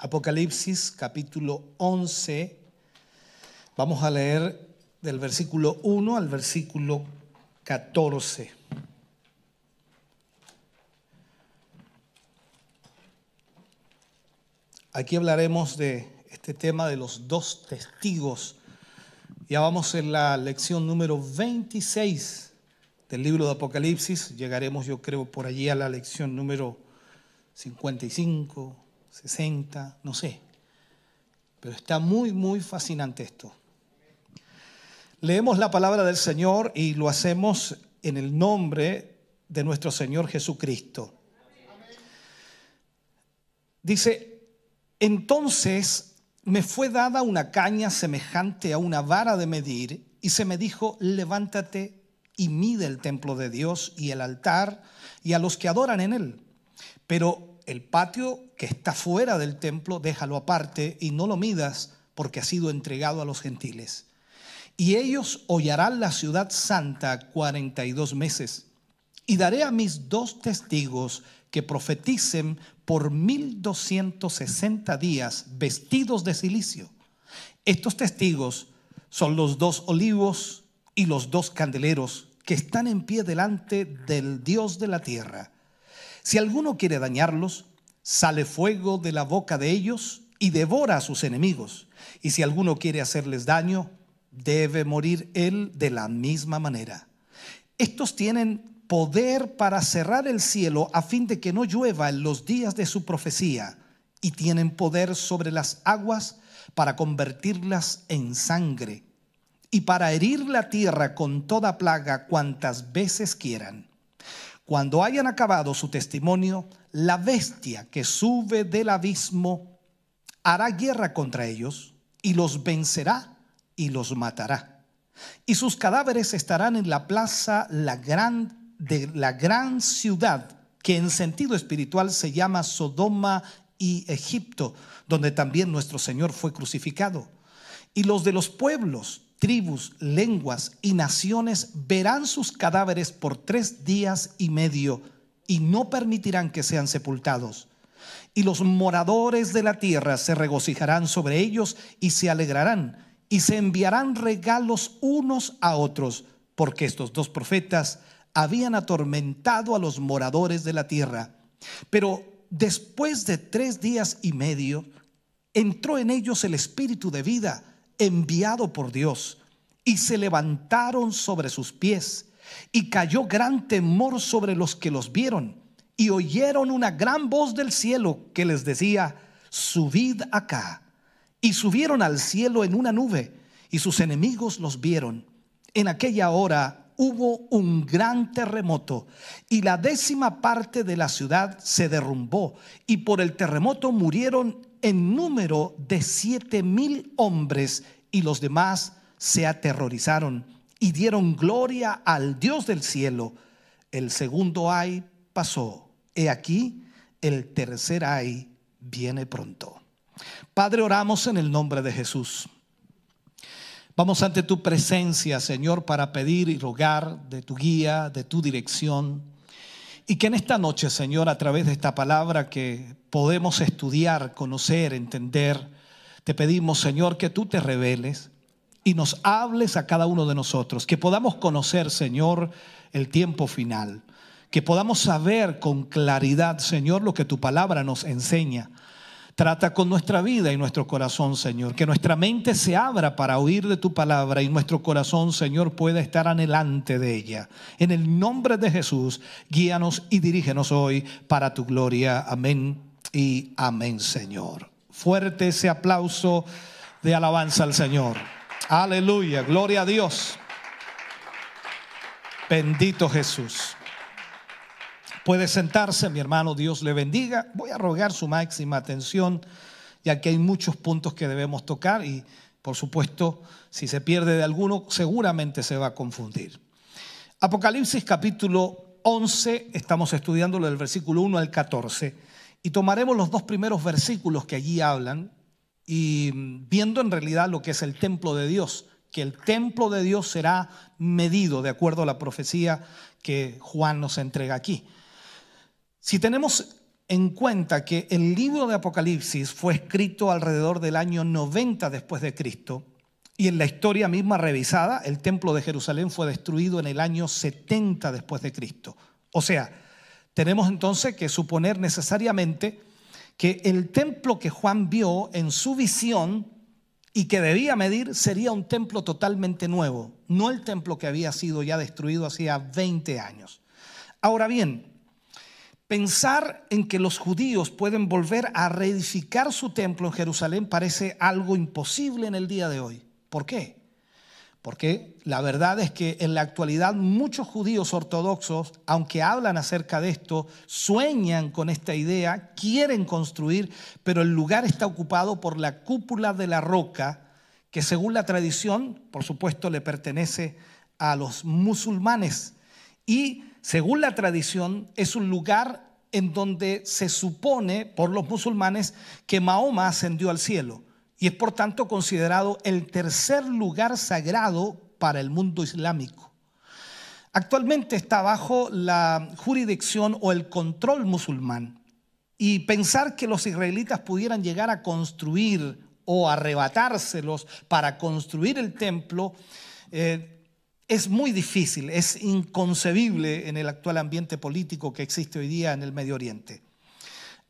Apocalipsis capítulo 11. Vamos a leer del versículo 1 al versículo 14. Aquí hablaremos de este tema de los dos testigos. Ya vamos en la lección número 26 del libro de Apocalipsis. Llegaremos yo creo por allí a la lección número 55 60, no sé. Pero está muy, muy fascinante esto. Leemos la palabra del Señor y lo hacemos en el nombre de nuestro Señor Jesucristo. Dice, entonces me fue dada una caña semejante a una vara de medir y se me dijo, levántate y mide el templo de Dios y el altar y a los que adoran en él. Pero el patio que está fuera del templo, déjalo aparte y no lo midas porque ha sido entregado a los gentiles. Y ellos hollarán la ciudad santa 42 meses. Y daré a mis dos testigos que profeticen por 1260 días vestidos de silicio. Estos testigos son los dos olivos y los dos candeleros que están en pie delante del Dios de la tierra. Si alguno quiere dañarlos, sale fuego de la boca de ellos y devora a sus enemigos. Y si alguno quiere hacerles daño, debe morir él de la misma manera. Estos tienen poder para cerrar el cielo a fin de que no llueva en los días de su profecía, y tienen poder sobre las aguas para convertirlas en sangre, y para herir la tierra con toda plaga cuantas veces quieran. Cuando hayan acabado su testimonio, la bestia que sube del abismo hará guerra contra ellos y los vencerá y los matará. Y sus cadáveres estarán en la plaza la gran, de la gran ciudad que en sentido espiritual se llama Sodoma y Egipto, donde también nuestro Señor fue crucificado. Y los de los pueblos tribus, lenguas y naciones verán sus cadáveres por tres días y medio y no permitirán que sean sepultados. Y los moradores de la tierra se regocijarán sobre ellos y se alegrarán y se enviarán regalos unos a otros, porque estos dos profetas habían atormentado a los moradores de la tierra. Pero después de tres días y medio, entró en ellos el espíritu de vida enviado por Dios, y se levantaron sobre sus pies, y cayó gran temor sobre los que los vieron, y oyeron una gran voz del cielo que les decía, subid acá. Y subieron al cielo en una nube, y sus enemigos los vieron. En aquella hora hubo un gran terremoto y la décima parte de la ciudad se derrumbó y por el terremoto murieron en número de siete mil hombres y los demás se aterrorizaron y dieron gloria al Dios del cielo. El segundo ay pasó. He aquí, el tercer ay viene pronto. Padre, oramos en el nombre de Jesús. Vamos ante tu presencia, Señor, para pedir y rogar de tu guía, de tu dirección. Y que en esta noche, Señor, a través de esta palabra que podemos estudiar, conocer, entender, te pedimos, Señor, que tú te reveles y nos hables a cada uno de nosotros, que podamos conocer, Señor, el tiempo final, que podamos saber con claridad, Señor, lo que tu palabra nos enseña. Trata con nuestra vida y nuestro corazón, Señor. Que nuestra mente se abra para oír de tu palabra y nuestro corazón, Señor, pueda estar anhelante de ella. En el nombre de Jesús, guíanos y dirígenos hoy para tu gloria. Amén y amén, Señor. Fuerte ese aplauso de alabanza al Señor. Aleluya, gloria a Dios. Bendito Jesús. Puede sentarse, mi hermano, Dios le bendiga. Voy a rogar su máxima atención ya que hay muchos puntos que debemos tocar y por supuesto, si se pierde de alguno, seguramente se va a confundir. Apocalipsis capítulo 11, estamos estudiando del versículo 1 al 14, y tomaremos los dos primeros versículos que allí hablan y viendo en realidad lo que es el templo de Dios, que el templo de Dios será medido de acuerdo a la profecía que Juan nos entrega aquí. Si tenemos en cuenta que el libro de Apocalipsis fue escrito alrededor del año 90 después de Cristo, y en la historia misma revisada, el templo de Jerusalén fue destruido en el año 70 después de Cristo. O sea, tenemos entonces que suponer necesariamente que el templo que Juan vio en su visión y que debía medir sería un templo totalmente nuevo, no el templo que había sido ya destruido hacía 20 años. Ahora bien, pensar en que los judíos pueden volver a reedificar su templo en Jerusalén parece algo imposible en el día de hoy. ¿Por qué? Porque la verdad es que en la actualidad muchos judíos ortodoxos, aunque hablan acerca de esto, sueñan con esta idea, quieren construir, pero el lugar está ocupado por la cúpula de la roca, que según la tradición, por supuesto, le pertenece a los musulmanes. Y según la tradición, es un lugar en donde se supone por los musulmanes que Mahoma ascendió al cielo y es por tanto considerado el tercer lugar sagrado para el mundo islámico. Actualmente está bajo la jurisdicción o el control musulmán y pensar que los israelitas pudieran llegar a construir o arrebatárselos para construir el templo eh, es muy difícil, es inconcebible en el actual ambiente político que existe hoy día en el Medio Oriente.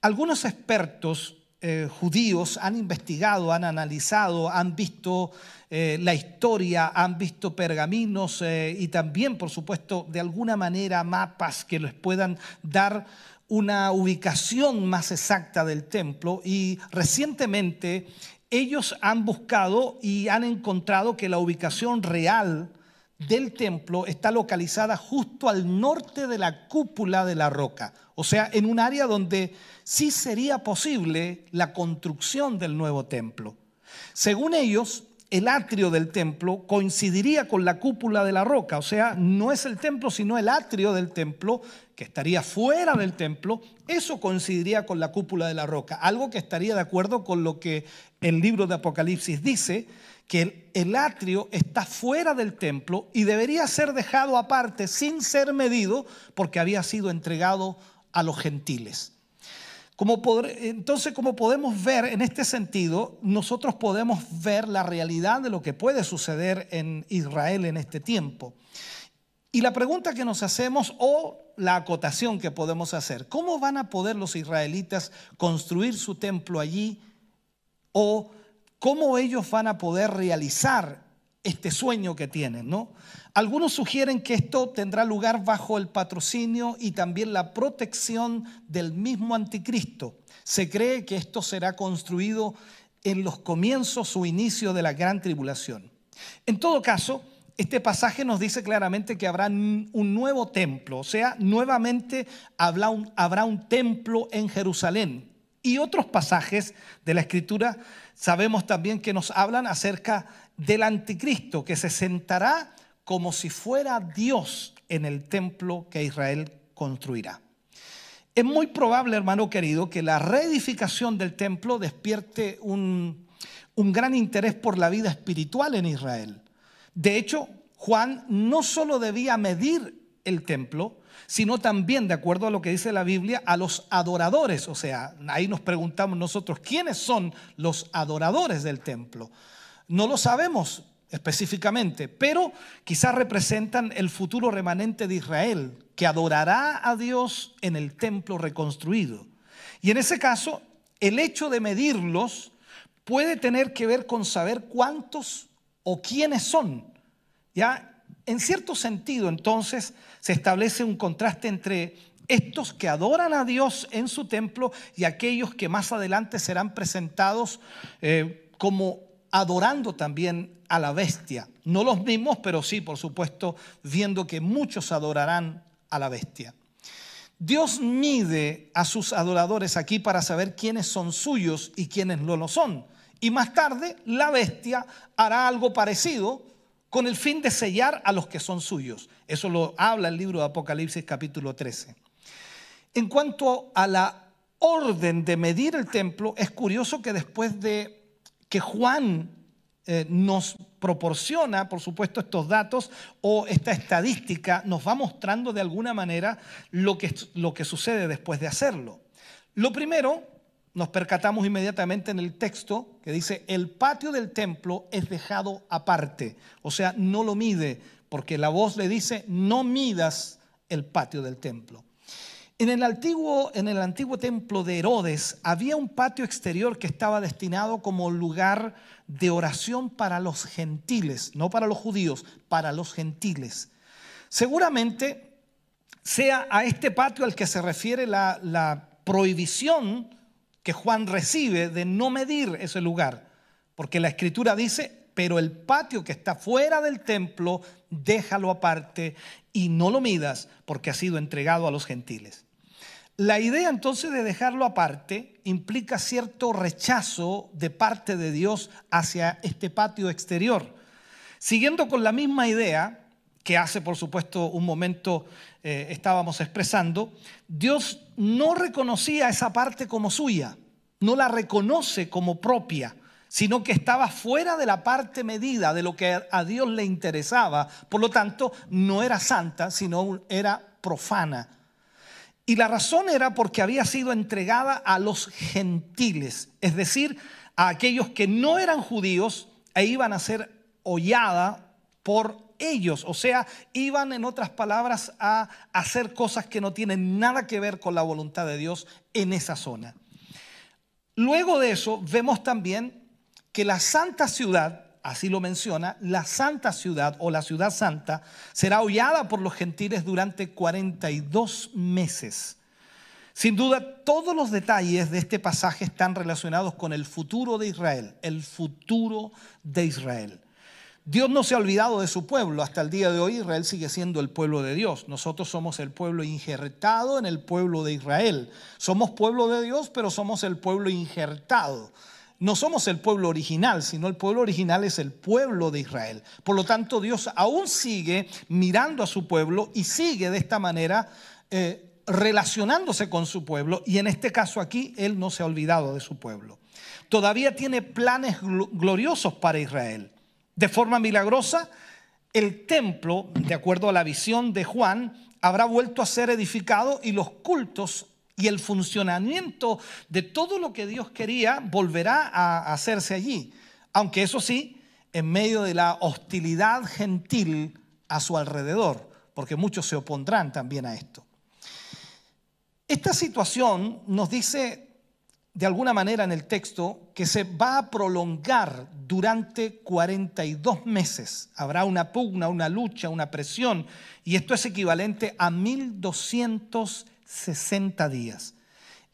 Algunos expertos eh, judíos han investigado, han analizado, han visto eh, la historia, han visto pergaminos eh, y también, por supuesto, de alguna manera mapas que les puedan dar una ubicación más exacta del templo y recientemente ellos han buscado y han encontrado que la ubicación real del templo está localizada justo al norte de la cúpula de la roca, o sea, en un área donde sí sería posible la construcción del nuevo templo. Según ellos, el atrio del templo coincidiría con la cúpula de la roca, o sea, no es el templo, sino el atrio del templo, que estaría fuera del templo, eso coincidiría con la cúpula de la roca, algo que estaría de acuerdo con lo que el libro de Apocalipsis dice, que el atrio está fuera del templo y debería ser dejado aparte sin ser medido porque había sido entregado a los gentiles. Entonces, como podemos ver en este sentido, nosotros podemos ver la realidad de lo que puede suceder en Israel en este tiempo. Y la pregunta que nos hacemos o la acotación que podemos hacer, ¿cómo van a poder los israelitas construir su templo allí o ¿Cómo ellos van a poder realizar este sueño que tienen? ¿no? Algunos sugieren que esto tendrá lugar bajo el patrocinio y también la protección del mismo anticristo. Se cree que esto será construido en los comienzos o inicio de la gran tribulación. En todo caso, este pasaje nos dice claramente que habrá un nuevo templo, o sea, nuevamente habrá un, habrá un templo en Jerusalén. Y otros pasajes de la escritura sabemos también que nos hablan acerca del anticristo, que se sentará como si fuera Dios en el templo que Israel construirá. Es muy probable, hermano querido, que la reedificación del templo despierte un, un gran interés por la vida espiritual en Israel. De hecho, Juan no solo debía medir el templo, sino también, de acuerdo a lo que dice la Biblia, a los adoradores. O sea, ahí nos preguntamos nosotros, ¿quiénes son los adoradores del templo? No lo sabemos específicamente, pero quizás representan el futuro remanente de Israel, que adorará a Dios en el templo reconstruido. Y en ese caso, el hecho de medirlos puede tener que ver con saber cuántos o quiénes son. ¿Ya? En cierto sentido, entonces, se establece un contraste entre estos que adoran a Dios en su templo y aquellos que más adelante serán presentados eh, como adorando también a la bestia. No los mismos, pero sí, por supuesto, viendo que muchos adorarán a la bestia. Dios mide a sus adoradores aquí para saber quiénes son suyos y quiénes no lo son. Y más tarde la bestia hará algo parecido con el fin de sellar a los que son suyos. Eso lo habla el libro de Apocalipsis capítulo 13. En cuanto a la orden de medir el templo, es curioso que después de que Juan eh, nos proporciona, por supuesto, estos datos o esta estadística, nos va mostrando de alguna manera lo que, lo que sucede después de hacerlo. Lo primero, nos percatamos inmediatamente en el texto que dice, el patio del templo es dejado aparte, o sea, no lo mide, porque la voz le dice, no midas el patio del templo. En el, antiguo, en el antiguo templo de Herodes había un patio exterior que estaba destinado como lugar de oración para los gentiles, no para los judíos, para los gentiles. Seguramente sea a este patio al que se refiere la, la prohibición que Juan recibe de no medir ese lugar, porque la escritura dice, pero el patio que está fuera del templo, déjalo aparte y no lo midas porque ha sido entregado a los gentiles. La idea entonces de dejarlo aparte implica cierto rechazo de parte de Dios hacia este patio exterior. Siguiendo con la misma idea que hace, por supuesto, un momento eh, estábamos expresando, Dios no reconocía esa parte como suya, no la reconoce como propia, sino que estaba fuera de la parte medida de lo que a Dios le interesaba. Por lo tanto, no era santa, sino era profana y la razón era porque había sido entregada a los gentiles, es decir, a aquellos que no eran judíos e iban a ser hollada por ellos. O sea, iban en otras palabras a hacer cosas que no tienen nada que ver con la voluntad de Dios en esa zona. Luego de eso, vemos también que la santa ciudad así lo menciona, la santa ciudad o la ciudad santa será hollada por los gentiles durante 42 meses. Sin duda, todos los detalles de este pasaje están relacionados con el futuro de Israel, el futuro de Israel. Dios no se ha olvidado de su pueblo. Hasta el día de hoy Israel sigue siendo el pueblo de Dios. Nosotros somos el pueblo injertado en el pueblo de Israel. Somos pueblo de Dios, pero somos el pueblo injertado no somos el pueblo original, sino el pueblo original es el pueblo de Israel. Por lo tanto, Dios aún sigue mirando a su pueblo y sigue de esta manera eh, relacionándose con su pueblo. Y en este caso aquí, Él no se ha olvidado de su pueblo. Todavía tiene planes gloriosos para Israel. De forma milagrosa, el templo, de acuerdo a la visión de Juan, habrá vuelto a ser edificado y los cultos y el funcionamiento de todo lo que Dios quería volverá a hacerse allí. Aunque eso sí, en medio de la hostilidad gentil a su alrededor, porque muchos se opondrán también a esto. Esta situación nos dice de alguna manera en el texto que se va a prolongar durante 42 meses. Habrá una pugna, una lucha, una presión, y esto es equivalente a 1200 60 días.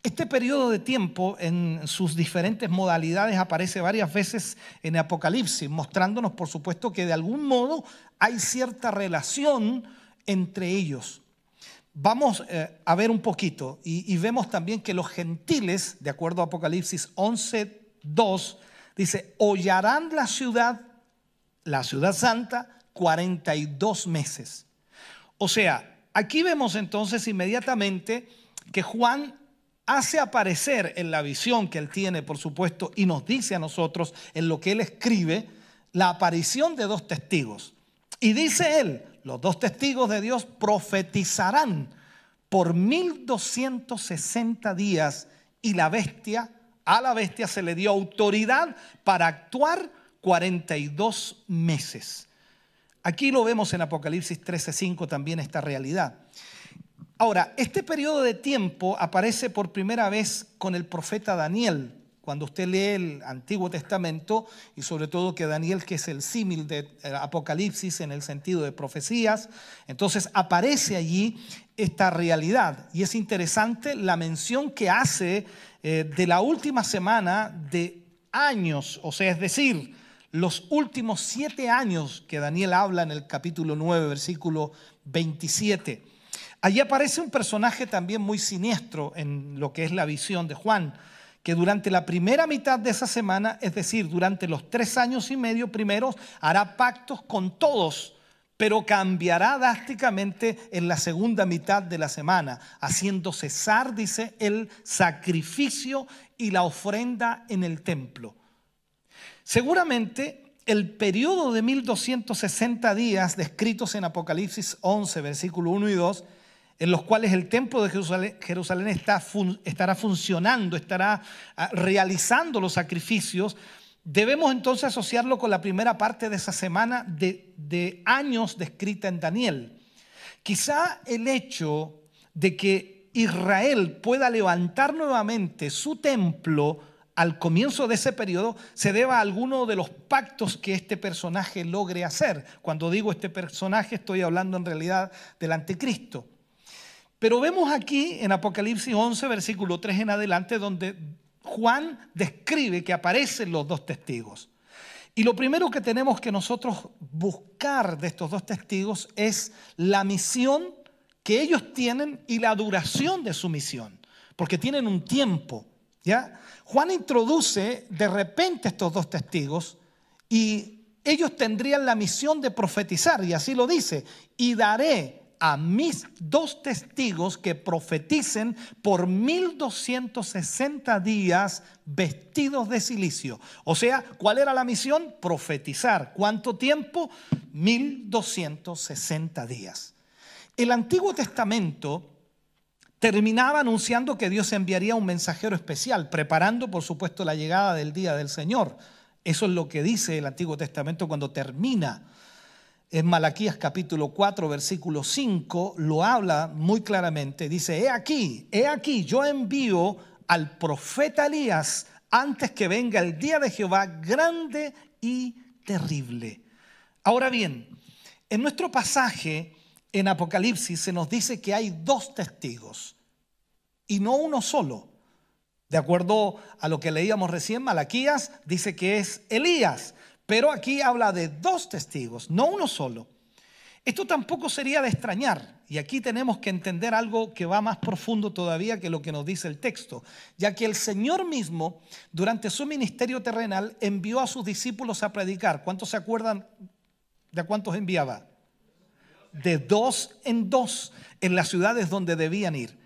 Este periodo de tiempo en sus diferentes modalidades aparece varias veces en Apocalipsis, mostrándonos por supuesto que de algún modo hay cierta relación entre ellos. Vamos eh, a ver un poquito y, y, vemos también que los gentiles, de acuerdo a Apocalipsis 11, 2, dice, hollarán la ciudad, la ciudad santa, 42 meses. O sea, Aquí vemos entonces inmediatamente que Juan hace aparecer en la visión que él tiene, por supuesto, y nos dice a nosotros en lo que él escribe, la aparición de dos testigos. Y dice él, los dos testigos de Dios profetizarán por 1260 días y la bestia, a la bestia se le dio autoridad para actuar 42 meses. Aquí lo vemos en Apocalipsis 13:5 también esta realidad. Ahora, este periodo de tiempo aparece por primera vez con el profeta Daniel. Cuando usted lee el Antiguo Testamento y sobre todo que Daniel, que es el símil de eh, Apocalipsis en el sentido de profecías, entonces aparece allí esta realidad. Y es interesante la mención que hace eh, de la última semana de años, o sea, es decir, los últimos siete años que Daniel habla en el capítulo 9, versículo 27. Allí aparece un personaje también muy siniestro en lo que es la visión de Juan, que durante la primera mitad de esa semana, es decir, durante los tres años y medio primeros, hará pactos con todos, pero cambiará drásticamente en la segunda mitad de la semana, haciendo cesar, dice, el sacrificio y la ofrenda en el templo. Seguramente el periodo de 1260 días descritos en Apocalipsis 11, versículo 1 y 2, en los cuales el templo de Jerusalén, estará funcionando, estará ah, realizando los sacrificios, debemos entonces asociarlo con la primera parte de esa semana de, de años descrita en Daniel. Quizá el hecho de que Israel pueda levantar nuevamente su templo al comienzo de ese periodo se deba a alguno de los pactos que este personaje logre hacer. Cuando digo este personaje estoy hablando en realidad del anticristo. Pero vemos aquí en Apocalipsis 11, versículo 3 en adelante, donde Juan describe que aparecen los dos testigos. Y lo primero que tenemos que nosotros buscar de estos dos testigos es la misión que ellos tienen y la duración de su misión, porque tienen un tiempo, ¿ya? Juan introduce de repente estos dos testigos y ellos tendrían la misión de profetizar, y así lo dice, y daré a mis dos testigos que profeticen por 1260 días vestidos de silicio. O sea, ¿cuál era la misión? Profetizar. ¿Cuánto tiempo? 1260 días. El Antiguo Testamento terminaba anunciando que Dios enviaría un mensajero especial, preparando por supuesto la llegada del día del Señor. Eso es lo que dice el Antiguo Testamento cuando termina en Malaquías capítulo 4, versículo 5, lo habla muy claramente. Dice, he aquí, he aquí, yo envío al profeta Elías antes que venga el día de Jehová grande y terrible. Ahora bien, en nuestro pasaje en Apocalipsis se nos dice que hay dos testigos y no uno solo. De acuerdo a lo que leíamos recién, Malaquías dice que es Elías. Pero aquí habla de dos testigos, no uno solo. Esto tampoco sería de extrañar, y aquí tenemos que entender algo que va más profundo todavía que lo que nos dice el texto, ya que el Señor mismo, durante su ministerio terrenal, envió a sus discípulos a predicar. ¿Cuántos se acuerdan de cuántos enviaba? De dos en dos en las ciudades donde debían ir.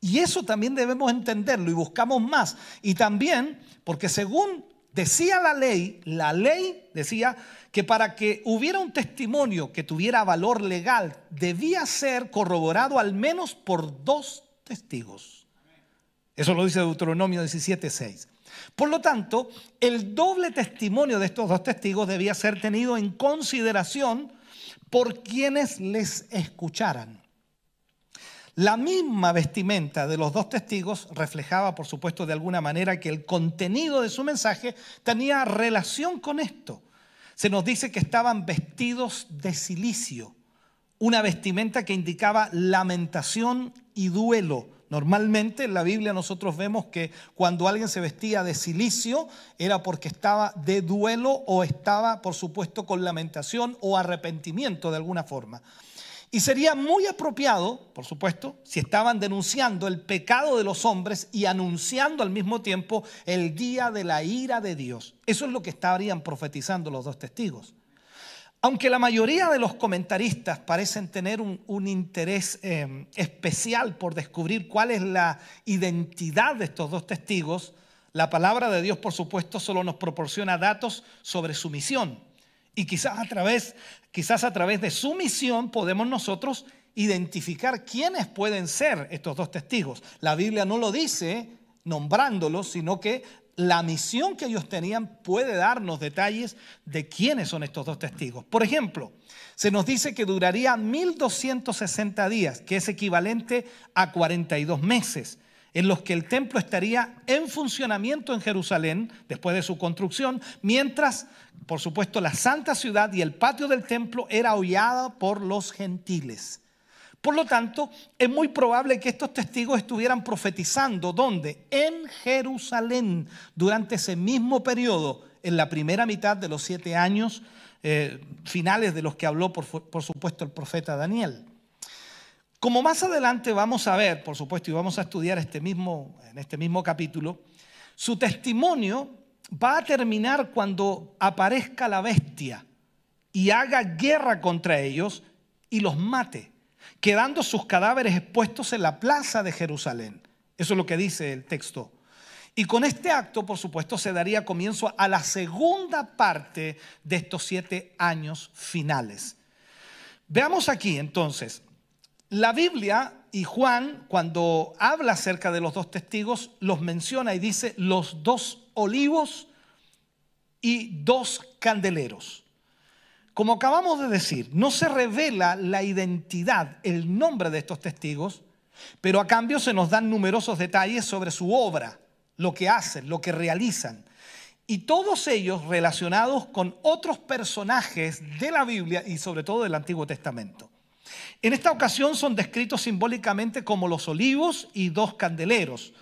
Y eso también debemos entenderlo y buscamos más. Y también, porque según Decía la ley, la ley decía que para que hubiera un testimonio que tuviera valor legal, debía ser corroborado al menos por dos testigos. Eso lo dice Deuteronomio 17:6. Por lo tanto, el doble testimonio de estos dos testigos debía ser tenido en consideración por quienes les escucharan. La misma vestimenta de los dos testigos reflejaba, por supuesto, de alguna manera que el contenido de su mensaje tenía relación con esto. Se nos dice que estaban vestidos de silicio, una vestimenta que indicaba lamentación y duelo. Normalmente en la Biblia nosotros vemos que cuando alguien se vestía de silicio era porque estaba de duelo o estaba, por supuesto, con lamentación o arrepentimiento de alguna forma. Y sería muy apropiado, por supuesto, si estaban denunciando el pecado de los hombres y anunciando al mismo tiempo el día de la ira de Dios. Eso es lo que estarían profetizando los dos testigos. Aunque la mayoría de los comentaristas parecen tener un, interés eh, especial por descubrir cuál es la identidad de estos dos testigos, la palabra de Dios, por supuesto, solo nos proporciona datos sobre su misión. Y quizás a través, quizás a través de su misión podemos nosotros identificar quiénes pueden ser estos dos testigos. La Biblia no lo dice nombrándolos, sino que la misión que ellos tenían puede darnos detalles de quiénes son estos dos testigos. Por ejemplo, se nos dice que duraría 1260 días, que es equivalente a 42 meses en los que el templo estaría en funcionamiento en Jerusalén después de su construcción, mientras, por supuesto, la santa ciudad y el patio del templo era hollada por los gentiles. Por lo tanto, es muy probable que estos testigos estuvieran profetizando, ¿dónde? En Jerusalén, durante ese mismo periodo, en la primera mitad de los siete años eh, finales de los que habló, por, por supuesto, el profeta Daniel. Como más adelante vamos a ver, por supuesto, y vamos a estudiar este mismo, en este mismo capítulo, su testimonio va a terminar cuando aparezca la bestia y haga guerra contra ellos y los mate, quedando sus cadáveres expuestos en la plaza de Jerusalén. Eso es lo que dice el texto. Y con este acto, por supuesto, se daría comienzo a la segunda parte de estos siete años finales. Veamos aquí entonces, la Biblia y Juan, cuando habla acerca de los dos testigos, los menciona y dice los dos olivos y dos candeleros. Como acabamos de decir, no se revela la identidad, el nombre de estos testigos, pero a cambio se nos dan numerosos detalles sobre su obra, lo que hacen, lo que realizan. Y todos ellos relacionados con otros personajes de la Biblia y sobre todo del Antiguo Testamento. En esta ocasión son descritos simbólicamente como los olivos y dos candeleros.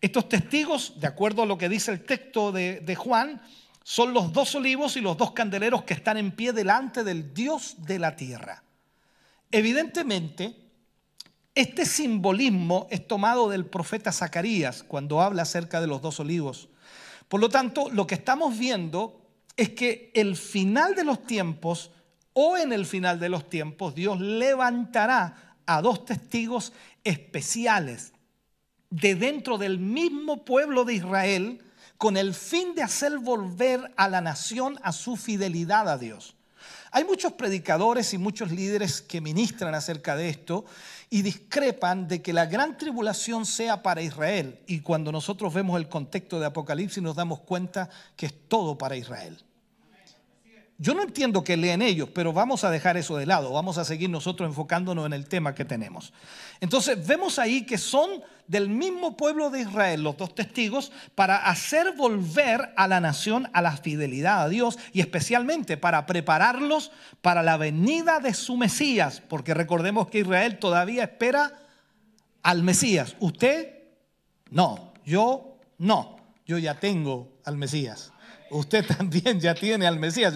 Estos testigos, de acuerdo a lo que dice el texto de, de Juan, son los dos olivos y los dos candeleros que están en pie delante del Dios de la tierra. Evidentemente, este simbolismo es tomado del profeta Zacarías cuando habla acerca de los dos olivos. Por lo tanto, lo que estamos viendo es que el final de los tiempos o en el final de los tiempos Dios levantará a dos testigos especiales de dentro del mismo pueblo de Israel con el fin de hacer volver a la nación a su fidelidad a Dios. Hay muchos predicadores y muchos líderes que ministran acerca de esto y discrepan de que la gran tribulación sea para Israel. Y cuando nosotros vemos el contexto de Apocalipsis nos damos cuenta que es todo para Israel. Yo no entiendo que leen ellos, pero vamos a dejar eso de lado, vamos a seguir nosotros enfocándonos en el tema que tenemos. Entonces vemos ahí que son del mismo pueblo de Israel los dos testigos para hacer volver a la nación a la fidelidad a Dios y especialmente para prepararlos para la venida de su Mesías, porque recordemos que Israel todavía espera al Mesías. ¿Usted? No, yo no, yo ya tengo al Mesías usted también ya tiene al Mesías.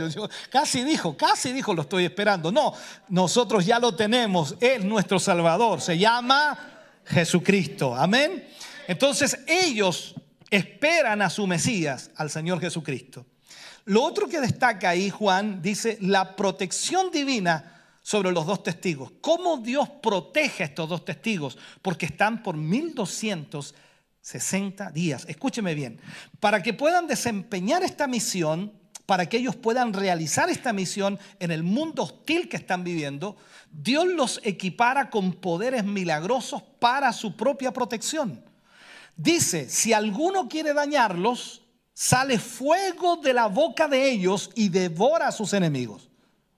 Casi dijo, casi dijo, lo estoy esperando. No, nosotros ya lo tenemos. Es nuestro Salvador. Se llama Jesucristo. Amén. Entonces ellos esperan a su Mesías, al Señor Jesucristo. Lo otro que destaca ahí Juan dice la protección divina sobre los dos testigos. ¿Cómo Dios protege a estos dos testigos? Porque están por 1200 60 días. Escúcheme bien. Para que puedan desempeñar esta misión, para que ellos puedan realizar esta misión en el mundo hostil que están viviendo, Dios los equipara con poderes milagrosos para su propia protección. Dice, si alguno quiere dañarlos, sale fuego de la boca de ellos y devora a sus enemigos.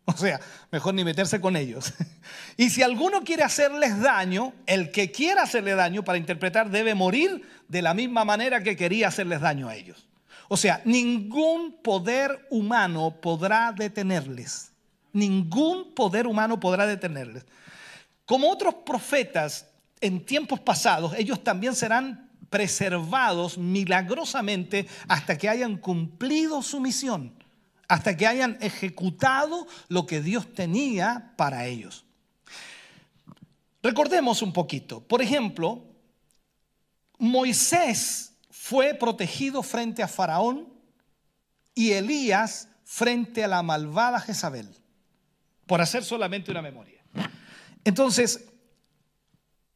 O sea, mejor ni meterse con ellos. Y si alguno quiere hacerles daño, el que quiera hacerle daño, para interpretar, debe morir de la misma manera que quería hacerles daño a ellos. O sea, ningún poder humano podrá detenerles. Ningún poder humano podrá detenerles. Como otros profetas en tiempos pasados, ellos también serán preservados milagrosamente hasta que hayan cumplido su misión hasta que hayan ejecutado lo que Dios tenía para ellos. Recordemos un poquito. Por ejemplo, Moisés fue protegido frente a Faraón y Elías frente a la malvada Jezabel, por hacer solamente una memoria. Entonces,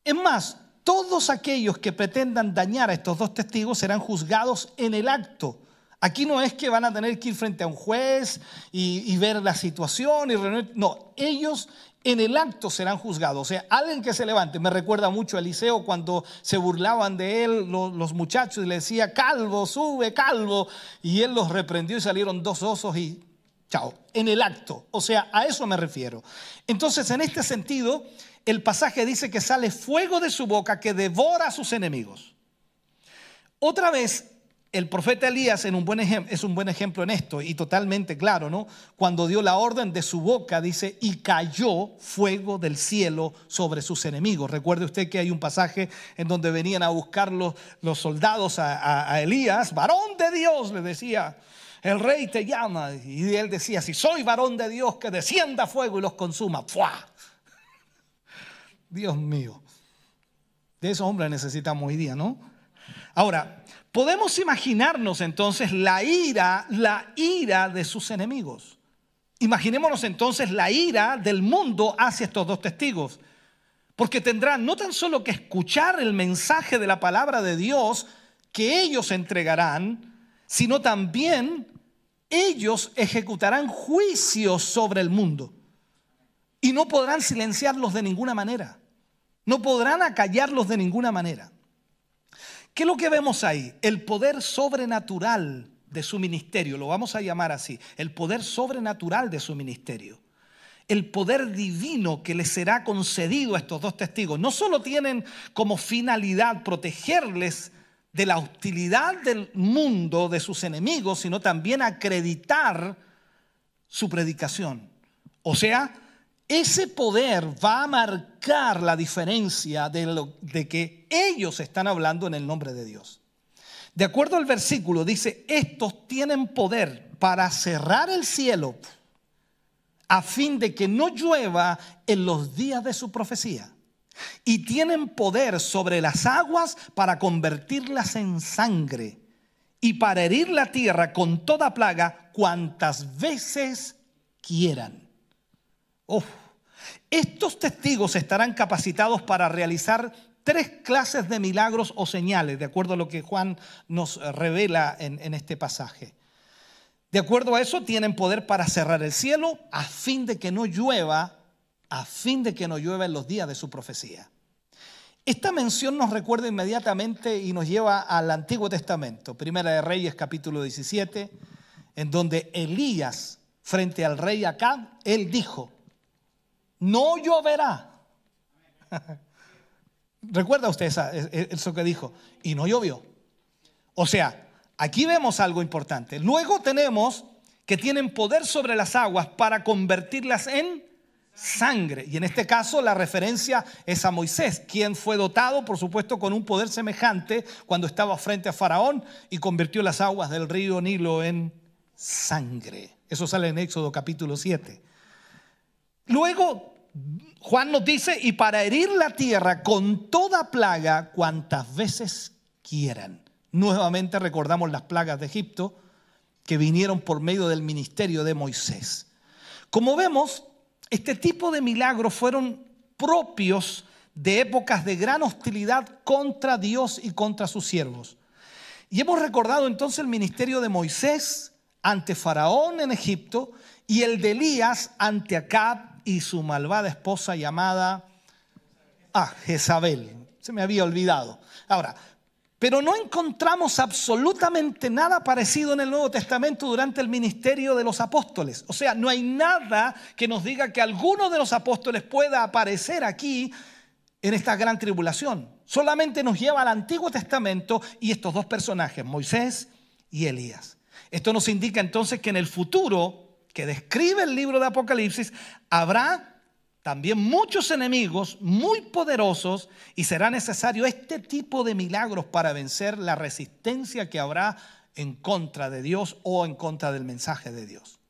es más, todos aquellos que pretendan dañar a estos dos testigos serán juzgados en el acto Aquí no es que van a tener que ir frente a un juez y, ver la situación y No, ellos en el acto serán juzgados. O sea, alguien que se levante, me recuerda mucho a Eliseo cuando se burlaban de él los, muchachos y le decía, calvo, sube, calvo. Y él los reprendió y salieron dos osos y chao, en el acto. O sea, a eso me refiero. Entonces, en este sentido, el pasaje dice que sale fuego de su boca que devora a sus enemigos. Otra vez, el profeta Elías es un buen ejemplo en esto y totalmente claro, ¿no? Cuando dio la orden de su boca, dice, y cayó fuego del cielo sobre sus enemigos. Recuerde usted que hay un pasaje en donde venían a buscar los, soldados a, Elías, varón de Dios, le decía, el rey te llama. Y él decía, si soy varón de Dios, que descienda fuego y los consuma. Dios mío. De esos hombres necesitamos hoy día, ¿no? Ahora, podemos imaginarnos entonces la ira, la ira de sus enemigos. Imaginémonos entonces la ira del mundo hacia estos dos testigos. Porque tendrán no tan solo que escuchar el mensaje de la palabra de Dios que ellos entregarán, sino también ellos ejecutarán juicios sobre el mundo. Y no podrán silenciarlos de ninguna manera. No podrán acallarlos de ninguna manera. ¿Qué es lo que vemos ahí? El poder sobrenatural de su ministerio, lo vamos a llamar así, el poder sobrenatural de su ministerio. El poder divino que les será concedido a estos dos testigos. No solo tienen como finalidad protegerles de la hostilidad del mundo, de sus enemigos, sino también acreditar su predicación. O sea, ese poder va a marcar la diferencia de, lo, de que ellos están hablando en el nombre de Dios. De acuerdo al versículo, dice, estos tienen poder para cerrar el cielo a fin de que no llueva en los días de su profecía. Y tienen poder sobre las aguas para convertirlas en sangre y para herir la tierra con toda plaga cuantas veces quieran. Estos testigos estarán capacitados para realizar tres clases de milagros o señales, de acuerdo a lo que Juan nos revela en, este pasaje. De acuerdo a eso, tienen poder para cerrar el cielo a fin de que no llueva, a fin de que no llueva en los días de su profecía. Esta mención nos recuerda inmediatamente y nos lleva al Antiguo Testamento, Primera de Reyes capítulo 17, en donde Elías, frente al rey Acab, él dijo, no lloverá. ¿Recuerda usted eso que dijo? Y no llovió. O sea, aquí vemos algo importante. Luego tenemos que tienen poder sobre las aguas para convertirlas en sangre. Y en este caso la referencia es a Moisés, quien fue dotado, por supuesto, con un poder semejante cuando estaba frente a Faraón y convirtió las aguas del río Nilo en sangre. Eso sale en Éxodo capítulo 7. Luego, Juan nos dice, y para herir la tierra con toda plaga cuantas veces quieran. Nuevamente recordamos las plagas de Egipto que vinieron por medio del ministerio de Moisés. Como vemos, este tipo de milagros fueron propios de épocas de gran hostilidad contra Dios y contra sus siervos. Y hemos recordado entonces el ministerio de Moisés ante Faraón en Egipto y el de Elías ante Acab y su malvada esposa llamada ah, Jezabel. Se me había olvidado. Ahora, pero no encontramos absolutamente nada parecido en el Nuevo Testamento durante el ministerio de los apóstoles. O sea, no hay nada que nos diga que alguno de los apóstoles pueda aparecer aquí en esta gran tribulación. Solamente nos lleva al Antiguo Testamento y estos dos personajes, Moisés y Elías. Esto nos indica entonces que en el futuro que describe el libro de Apocalipsis, habrá también muchos enemigos muy poderosos y será necesario este tipo de milagros para vencer la resistencia que habrá en contra de Dios o en contra del mensaje de Dios.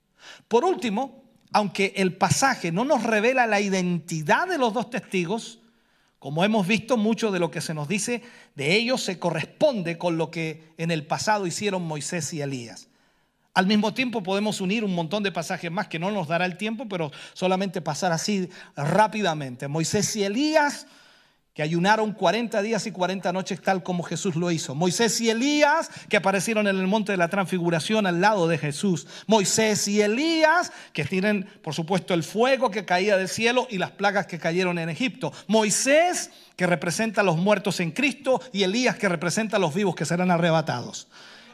Por último, aunque el pasaje no nos revela la identidad de los dos testigos, como hemos visto, mucho de lo que se nos dice de ellos se corresponde con lo que en el pasado hicieron Moisés y Elías. Al mismo tiempo podemos unir un montón de pasajes más que no nos dará el tiempo, pero solamente pasar así rápidamente. Moisés y Elías, que ayunaron 40 días y 40 noches tal como Jesús lo hizo. Moisés y Elías, que aparecieron en el monte de la transfiguración al lado de Jesús. Moisés y Elías, que tienen, por supuesto, el fuego que caía del cielo y las plagas que cayeron en Egipto. Moisés, que representa a los muertos en Cristo, y Elías, que representa a los vivos que serán arrebatados.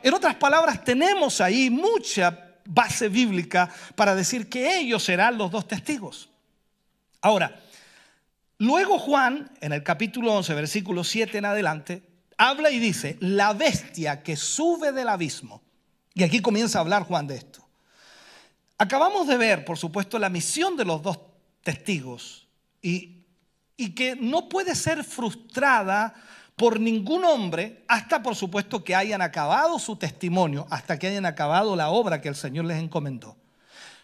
En otras palabras, tenemos ahí mucha base bíblica para decir que ellos serán los dos testigos. Ahora, luego Juan, en el capítulo 11, versículo 7 en adelante, habla y dice, la bestia que sube del abismo. Y aquí comienza a hablar Juan de esto. Acabamos de ver, por supuesto, la misión de los dos testigos y, y que no puede ser frustrada por ningún hombre hasta por supuesto que hayan acabado su testimonio, hasta que hayan acabado la obra que el Señor les encomendó.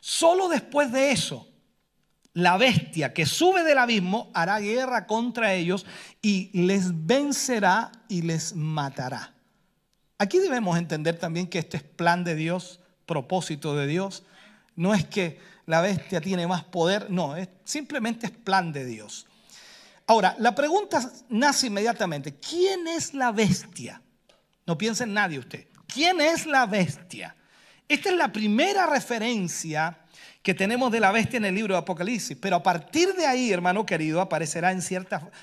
Solo después de eso la bestia que sube del abismo hará guerra contra ellos y les vencerá y les matará. Aquí debemos entender también que este es plan de Dios, propósito de Dios. No es que la bestia tiene más poder, no, es, simplemente es plan de Dios. Ahora, la pregunta nace inmediatamente, ¿quién es la bestia? No piensa en nadie usted. ¿Quién es la bestia? Esta es la primera referencia que tenemos de la bestia en el libro de Apocalipsis, pero a partir de ahí, hermano querido, aparecerá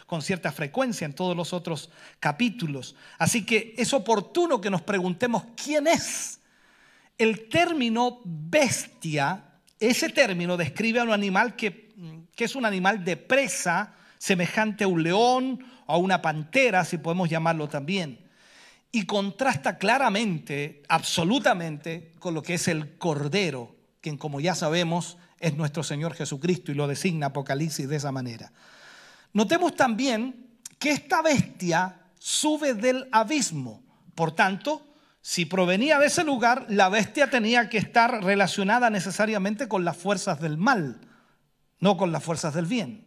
con cierta frecuencia en todos los otros capítulos. Así que es oportuno que nos preguntemos quién es. El término bestia, ese término describe a un animal que es un animal de presa, semejante a un león o a una pantera, si podemos llamarlo también. Y contrasta claramente, absolutamente, con lo que es el cordero quien como ya sabemos es nuestro Señor Jesucristo y lo designa Apocalipsis de esa manera. Notemos también que esta bestia sube del abismo. Por tanto, si provenía de ese lugar, la bestia tenía que estar relacionada necesariamente con las fuerzas del mal, no con las fuerzas del bien.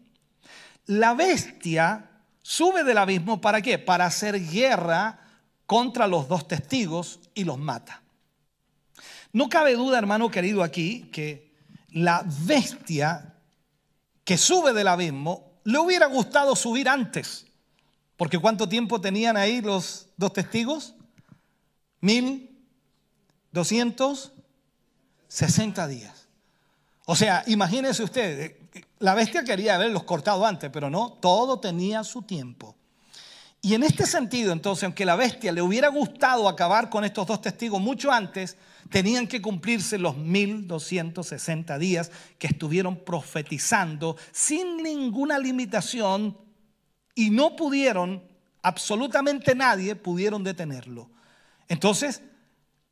La bestia sube del abismo para qué? Para hacer guerra contra los dos testigos y los mata. No cabe duda, hermano querido, aquí que la bestia que sube del abismo le hubiera gustado subir antes. Porque ¿cuánto tiempo tenían ahí los dos testigos? Mil doscientos sesenta días. O sea, imagínense usted, la bestia quería haberlos cortado antes, pero no, todo tenía su tiempo. Y en este sentido, entonces, aunque la bestia le hubiera gustado acabar con estos dos testigos mucho antes, tenían que cumplirse los 1260 días que estuvieron profetizando sin ninguna limitación y no pudieron, absolutamente nadie pudieron detenerlo. Entonces,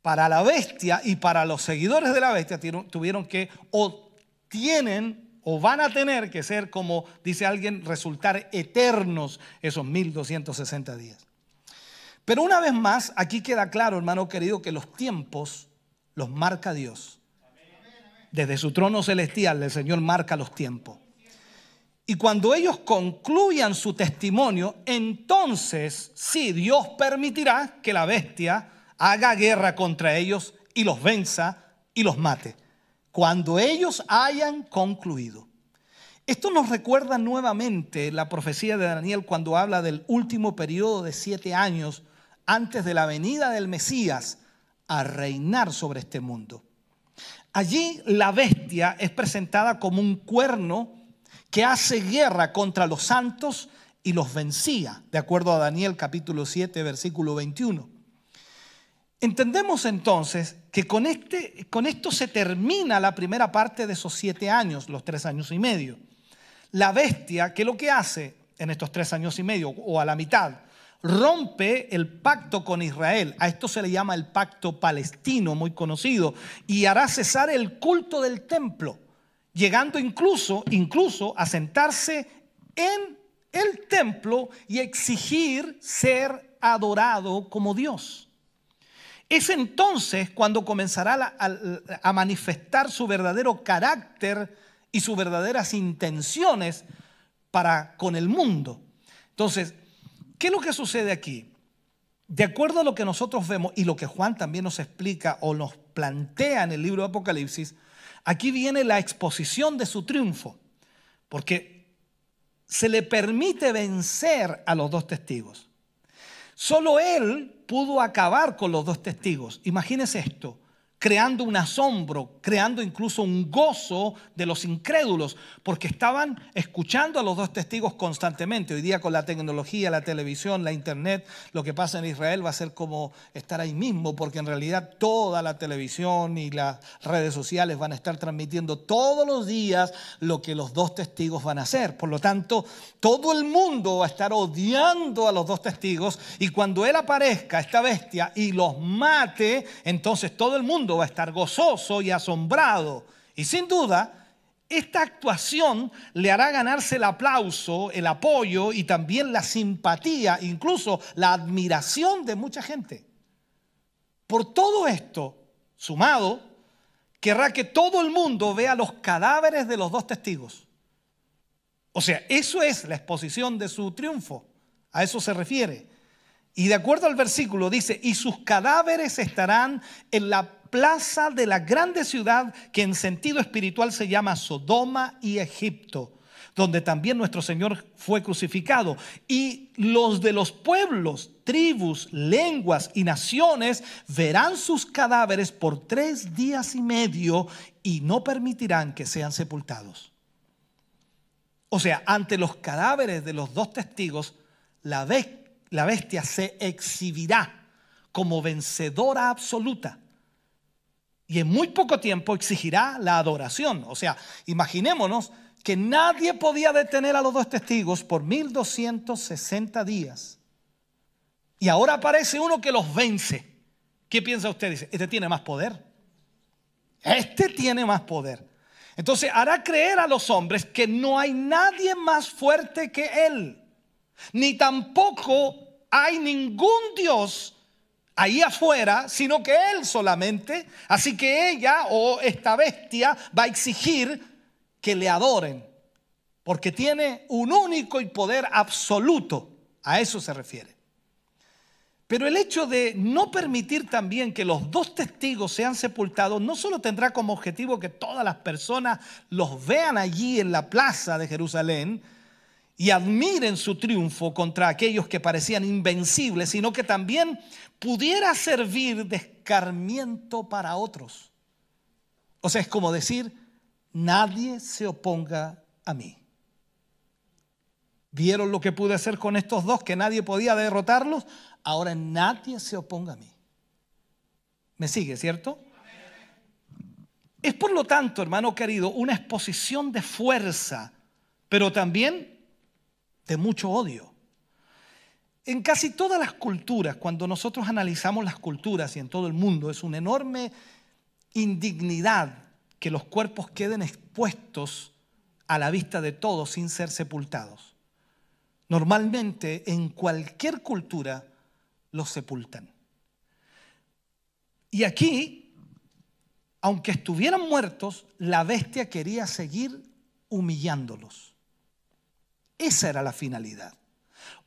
para la bestia y para los seguidores de la bestia tuvieron que o tienen o van a tener que ser, como dice alguien, resultar eternos esos 1260 días. Pero una vez más, aquí queda claro, hermano querido, que los tiempos los marca Dios. Desde su trono celestial el Señor marca los tiempos. Y cuando ellos concluyan su testimonio, entonces sí, Dios permitirá que la bestia haga guerra contra ellos y los venza y los mate cuando ellos hayan concluido. Esto nos recuerda nuevamente la profecía de Daniel cuando habla del último periodo de siete años antes de la venida del Mesías a reinar sobre este mundo. Allí la bestia es presentada como un cuerno que hace guerra contra los santos y los vencía, de acuerdo a Daniel capítulo 7, versículo 21. Entendemos entonces que con, este, con esto se termina la primera parte de esos siete años, los tres años y medio. La bestia, ¿qué es lo que hace en estos tres años y medio o a la mitad? Rompe el pacto con Israel. A esto se le llama el pacto palestino, muy conocido, y hará cesar el culto del templo, llegando incluso, incluso a sentarse en el templo y exigir ser adorado como Dios. Es entonces cuando comenzará a, manifestar su verdadero carácter y sus verdaderas intenciones para con el mundo. Entonces, ¿qué es lo que sucede aquí? De acuerdo a lo que nosotros vemos y lo que Juan también nos explica o nos plantea en el libro de Apocalipsis, aquí viene la exposición de su triunfo, porque se le permite vencer a los dos testigos. Solo él pudo acabar con los dos testigos. Imagínese esto creando un asombro, creando incluso un gozo de los incrédulos, porque estaban escuchando a los dos testigos constantemente. Hoy día con la tecnología, la televisión, la internet, lo que pasa en Israel va a ser como estar ahí mismo, porque en realidad toda la televisión y las redes sociales van a estar transmitiendo todos los días lo que los dos testigos van a hacer. Por lo tanto, todo el mundo va a estar odiando a los dos testigos y cuando él aparezca, esta bestia, y los mate, entonces todo el mundo va a estar gozoso y asombrado. Y sin duda, esta actuación le hará ganarse el aplauso, el apoyo y también la simpatía, incluso la admiración de mucha gente. Por todo esto, sumado, querrá que todo el mundo vea los cadáveres de los dos testigos O sea, eso es la exposición de su triunfo. A eso se refiere. Y de acuerdo al versículo dice, y sus cadáveres estarán en la plaza de la grande ciudad que en sentido espiritual se llama Sodoma y Egipto, donde también nuestro Señor fue crucificado. Y los de los pueblos, tribus, lenguas y naciones verán sus cadáveres por tres días y medio y no permitirán que sean sepultados. O sea, ante los cadáveres de los dos testigos, la, bestia se exhibirá como vencedora absoluta. Y en muy poco tiempo exigirá la adoración. O sea, imaginémonos que nadie podía detener a los dos testigos por 1260 días. Y ahora aparece uno que los vence. ¿Qué piensa usted? Dice, este tiene más poder. Este tiene más poder. Entonces hará creer a los hombres que no hay nadie más fuerte que él. Ni tampoco hay ningún Dios ahí afuera, sino que él solamente. Así que ella o esta bestia va a exigir que le adoren, porque tiene un único y poder absoluto. A eso se refiere. Pero el hecho de no permitir también que los dos testigos sean sepultados no solo tendrá como objetivo que todas las personas los vean allí en la plaza de Jerusalén y admiren su triunfo contra aquellos que parecían invencibles, sino que también pudiera servir de escarmiento para otros. O sea, es como decir, nadie se oponga a mí. ¿Vieron lo que pude hacer con estos dos que nadie podía derrotarlos? Ahora nadie se oponga a mí. ¿Me sigue, cierto? Es por lo tanto, hermano querido, una exposición de fuerza, pero también de mucho odio. En casi todas las culturas, cuando nosotros analizamos las culturas y en todo el mundo, es una enorme indignidad que los cuerpos queden expuestos a la vista de todos sin ser sepultados. Normalmente en cualquier cultura los sepultan. Y aquí, aunque estuvieran muertos, la bestia quería seguir humillándolos. Esa era la finalidad.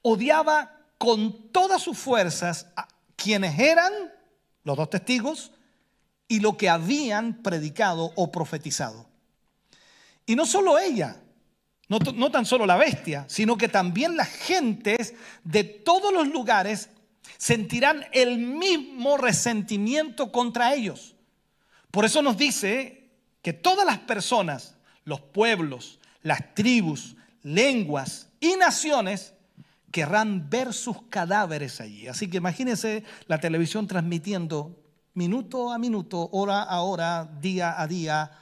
Odiaba con todas sus fuerzas a quienes eran los dos testigos y lo que habían predicado o profetizado. Y no solo ella, no, no, tan solo la bestia, sino que también las gentes de todos los lugares sentirán el mismo resentimiento contra ellos. Por eso nos dice que todas las personas, los pueblos, las tribus, lenguas y naciones querrán ver sus cadáveres allí. Así que imagínense la televisión transmitiendo minuto a minuto, hora a hora, día a día,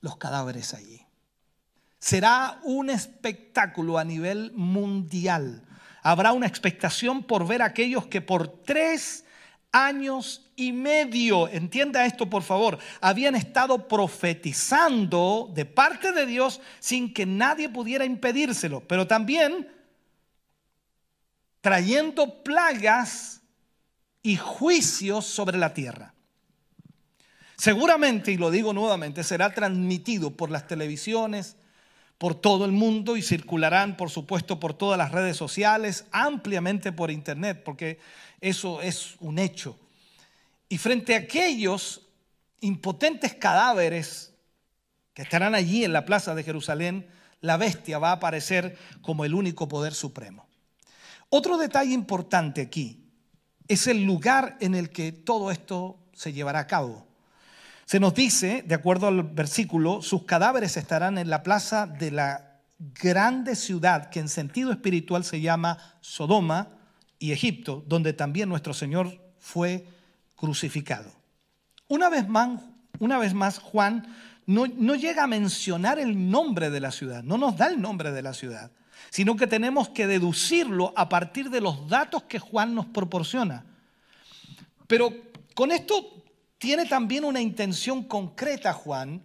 los cadáveres allí. Será un espectáculo a nivel mundial habrá una expectación por ver a aquellos que por tres años y medio, entienda esto por favor, habían estado profetizando de parte de Dios sin que nadie pudiera impedírselo, pero también trayendo plagas y juicios sobre la tierra. Seguramente, y lo digo nuevamente, será transmitido por las televisiones, por todo el mundo y circularán, por supuesto, por todas las redes sociales, ampliamente por internet, porque eso es un hecho. Y frente a aquellos impotentes cadáveres que estarán allí en la plaza de Jerusalén, la bestia va a aparecer como el único poder supremo. Otro detalle importante aquí es el lugar en el que todo esto se llevará a cabo. Se nos dice, de acuerdo al versículo, sus cadáveres estarán en la plaza de la grande ciudad que en sentido espiritual se llama Sodoma y Egipto, donde también nuestro Señor fue crucificado. Una vez más, Juan no llega a mencionar el nombre de la ciudad, no nos da el nombre de la ciudad, sino que tenemos que deducirlo a partir de los datos que Juan nos proporciona. Pero con esto tiene también una intención concreta, Juan,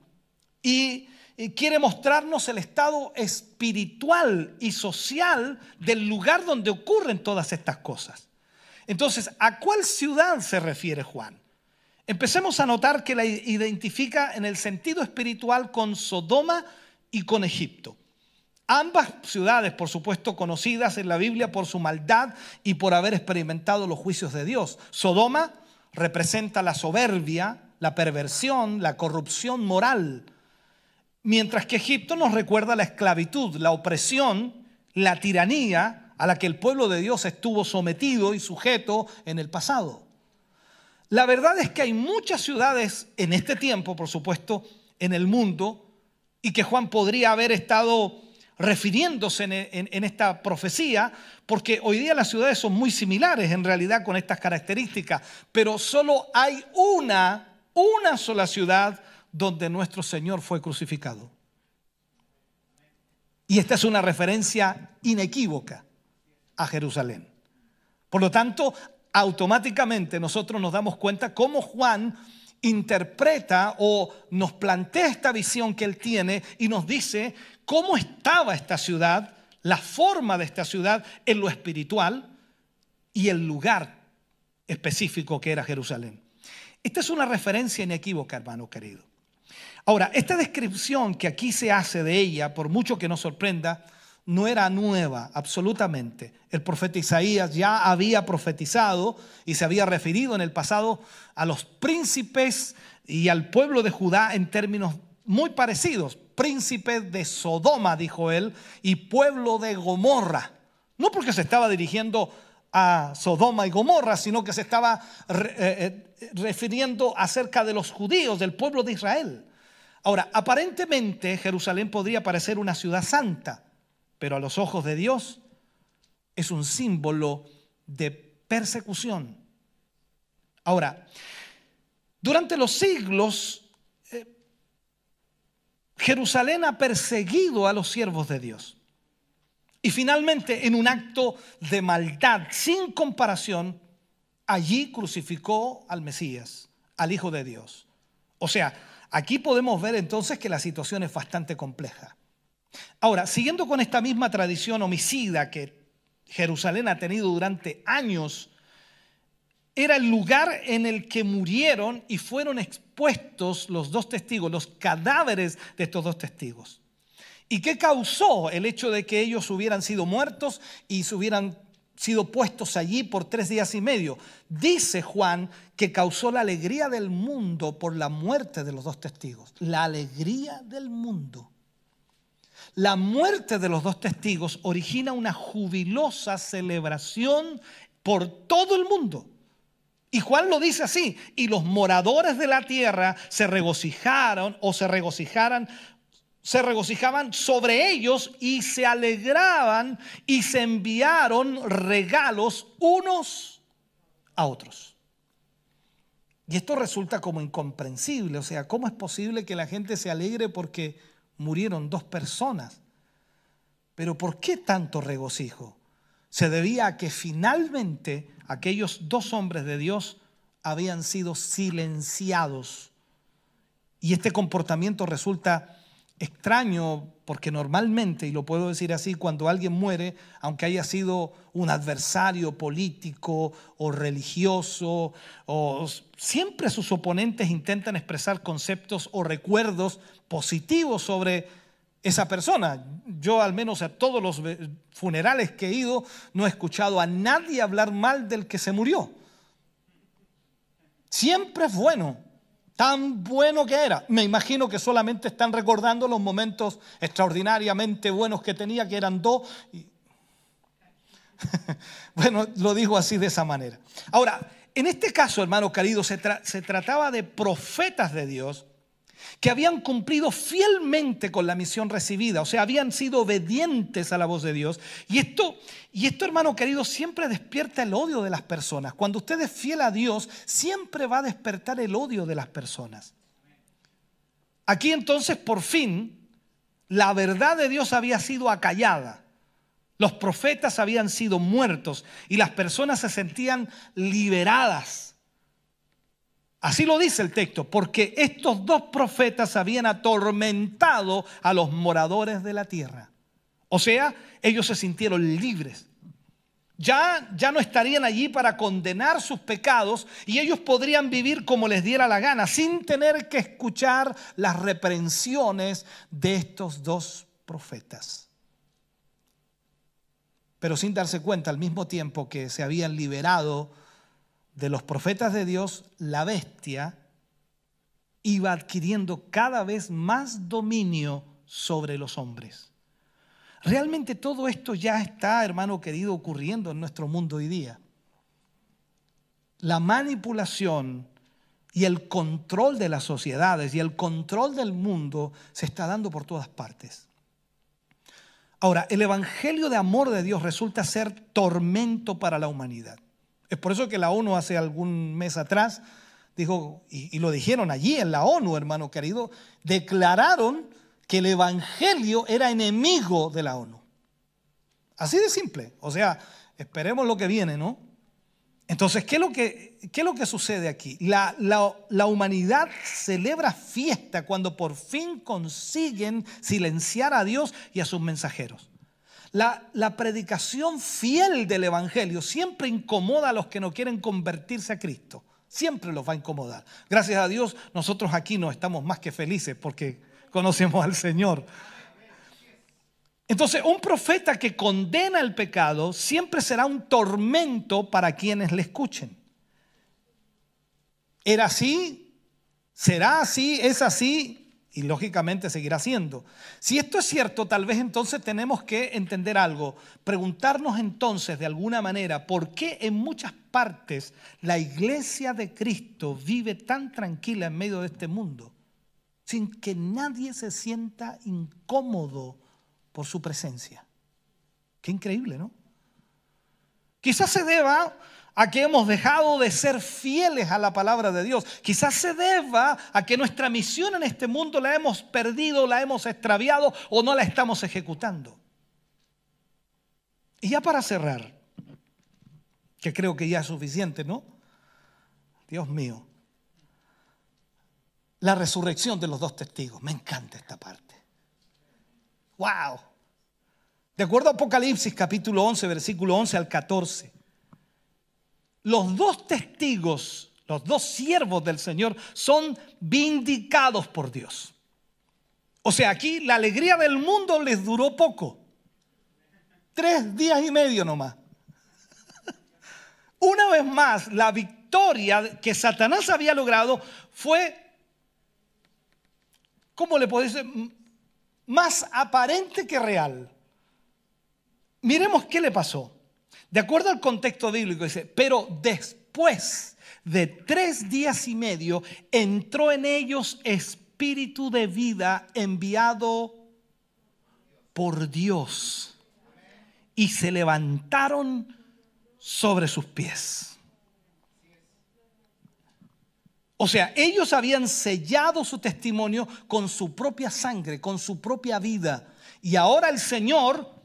y quiere mostrarnos el estado espiritual y social del lugar donde ocurren todas estas cosas. Entonces, ¿a cuál ciudad se refiere Juan? Empecemos a notar que la identifica en el sentido espiritual con Sodoma y con Egipto. Ambas ciudades, por supuesto, conocidas en la Biblia por su maldad y por haber experimentado los juicios de Dios. Sodoma representa la soberbia, la perversión, la corrupción moral, mientras que Egipto nos recuerda la esclavitud, la opresión, la tiranía a la que el pueblo de Dios estuvo sometido y sujeto en el pasado. La verdad es que hay muchas ciudades en este tiempo, por supuesto, en el mundo, y que Juan podría haber estado refiriéndose en, esta profecía, porque hoy día las ciudades son muy similares en realidad con estas características, pero solo hay una, una sola ciudad donde nuestro Señor fue crucificado. Y esta es una referencia inequívoca a Jerusalén. Por lo tanto, automáticamente nosotros nos damos cuenta cómo Juan interpreta o nos plantea esta visión que él tiene y nos dice cómo estaba esta ciudad, la forma de esta ciudad en lo espiritual y el lugar específico que era Jerusalén. Esta es una referencia inequívoca, hermano querido. Ahora, esta descripción que aquí se hace de ella, por mucho que nos sorprenda, no era nueva, absolutamente. El profeta Isaías ya había profetizado y se había referido en el pasado a los príncipes y al pueblo de Judá en términos muy parecidos. Príncipes de Sodoma, dijo él, y pueblo de Gomorra. No porque se estaba dirigiendo a Sodoma y Gomorra, sino que se estaba eh, eh, refiriendo acerca de los judíos, del pueblo de Israel. Ahora, aparentemente Jerusalén podría parecer una ciudad santa pero a los ojos de Dios es un símbolo de persecución. Ahora, durante los siglos, Jerusalén ha perseguido a los siervos de Dios. Y finalmente, en un acto de maldad sin comparación, allí crucificó al Mesías, al Hijo de Dios. O sea, aquí podemos ver entonces que la situación es bastante compleja. Ahora, siguiendo con esta misma tradición homicida que Jerusalén ha tenido durante años, era el lugar en el que murieron y fueron expuestos los dos testigos, los cadáveres de estos dos testigos. ¿Y qué causó el hecho de que ellos hubieran sido muertos y se hubieran sido puestos allí por tres días y medio? Dice Juan que causó la alegría del mundo por la muerte de los dos testigos. La alegría del mundo. La muerte de los dos testigos origina una jubilosa celebración por todo el mundo. Y Juan lo dice así, y los moradores de la tierra se regocijaron o se regocijaran se regocijaban sobre ellos y se alegraban y se enviaron regalos unos a otros. Y esto resulta como incomprensible, o sea, ¿cómo es posible que la gente se alegre porque murieron dos personas. Pero ¿por qué tanto regocijo? Se debía a que finalmente aquellos dos hombres de Dios habían sido silenciados. Y este comportamiento resulta extraño porque normalmente, y lo puedo decir así, cuando alguien muere, aunque haya sido un adversario político o religioso, o siempre sus oponentes intentan expresar conceptos o recuerdos positivos sobre esa persona. Yo al menos a todos los funerales que he ido no he escuchado a nadie hablar mal del que se murió. Siempre es bueno tan bueno que era. Me imagino que solamente están recordando los momentos extraordinariamente buenos que tenía, que eran dos. bueno, lo digo así de esa manera. Ahora, en este caso, hermano querido, se, se trataba de profetas de Dios que habían cumplido fielmente con la misión recibida, o sea, habían sido obedientes a la voz de Dios. Y esto, y esto, hermano querido, siempre despierta el odio de las personas. Cuando usted es fiel a Dios, siempre va a despertar el odio de las personas. Aquí entonces, por fin, la verdad de Dios había sido acallada. Los profetas habían sido muertos y las personas se sentían liberadas Así lo dice el texto, porque estos dos profetas habían atormentado a los moradores de la tierra. O sea, ellos se sintieron libres. Ya, ya no estarían allí para condenar sus pecados y ellos podrían vivir como les diera la gana, sin tener que escuchar las reprensiones de estos dos profetas. pero sin darse cuenta al mismo tiempo que se habían liberado de los profetas de Dios, la bestia iba adquiriendo cada vez más dominio sobre los hombres. Realmente todo esto ya está, hermano querido, ocurriendo en nuestro mundo hoy día. La manipulación y el control de las sociedades y el control del mundo se está dando por todas partes. Ahora, el Evangelio de amor de Dios resulta ser tormento para la humanidad. Es por eso que la ONU hace algún mes atrás dijo, y, lo dijeron allí en la ONU, hermano querido, declararon que el Evangelio era enemigo de la ONU. Así de simple. O sea, esperemos lo que viene, ¿no? Entonces, ¿qué es lo que, sucede aquí? La, humanidad celebra fiesta cuando por fin consiguen silenciar a Dios y a sus mensajeros. La, predicación fiel del Evangelio siempre incomoda a los que no quieren convertirse a Cristo. Siempre los va a incomodar. Gracias a Dios, nosotros aquí no estamos más que felices porque conocemos al Señor. Entonces, un profeta que condena el pecado siempre será un tormento para quienes le escuchen. ¿Era así? ¿Será así? ¿Es así? Y lógicamente seguirá siendo. Si esto es cierto, tal vez entonces tenemos que entender algo. Preguntarnos entonces de alguna manera por qué en muchas partes la iglesia de Cristo vive tan tranquila en medio de este mundo sin que nadie se sienta incómodo por su presencia. Qué increíble, ¿no? Quizás se deba a que hemos dejado de ser fieles a la palabra de Dios. Quizás se deba a que nuestra misión en este mundo la hemos perdido, la hemos extraviado o no la estamos ejecutando. Y ya para cerrar, que creo que ya es suficiente, ¿no? Dios mío, la resurrección de los dos testigos. Me encanta esta parte. ¡Wow! De acuerdo a Apocalipsis capítulo 11, versículo 11 al 14, los dos testigos, los dos siervos del Señor son vindicados por Dios. O sea, aquí la alegría del mundo les duró poco. Tres días y medio nomás. Una vez más, la victoria que Satanás había logrado fue ¿cómo le puedo decir? Más aparente que real. Miremos qué le pasó. De acuerdo al contexto bíblico, dice, pero después de tres días y medio entró en ellos espíritu de vida enviado por Dios y se levantaron sobre sus pies. O sea, ellos habían sellado su testimonio con su propia sangre, con su propia vida. Y ahora el Señor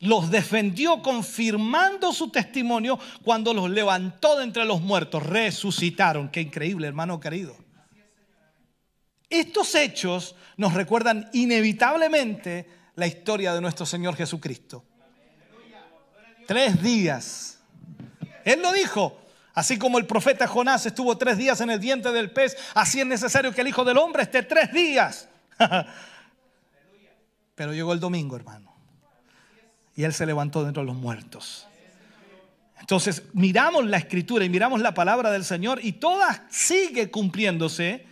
los defendió confirmando su testimonio cuando los levantó de entre los muertos. Resucitaron. Qué increíble, hermano querido. Estos hechos nos recuerdan inevitablemente la historia de nuestro Señor Jesucristo. Tres días. Él lo dijo, Así como el profeta Jonás estuvo tres días en el diente del pez, así es necesario que el Hijo del Hombre esté tres días. Pero llegó el domingo, hermano. Y Él se levantó dentro de los muertos. Entonces miramos la escritura y miramos la palabra del Señor y toda sigue cumpliéndose.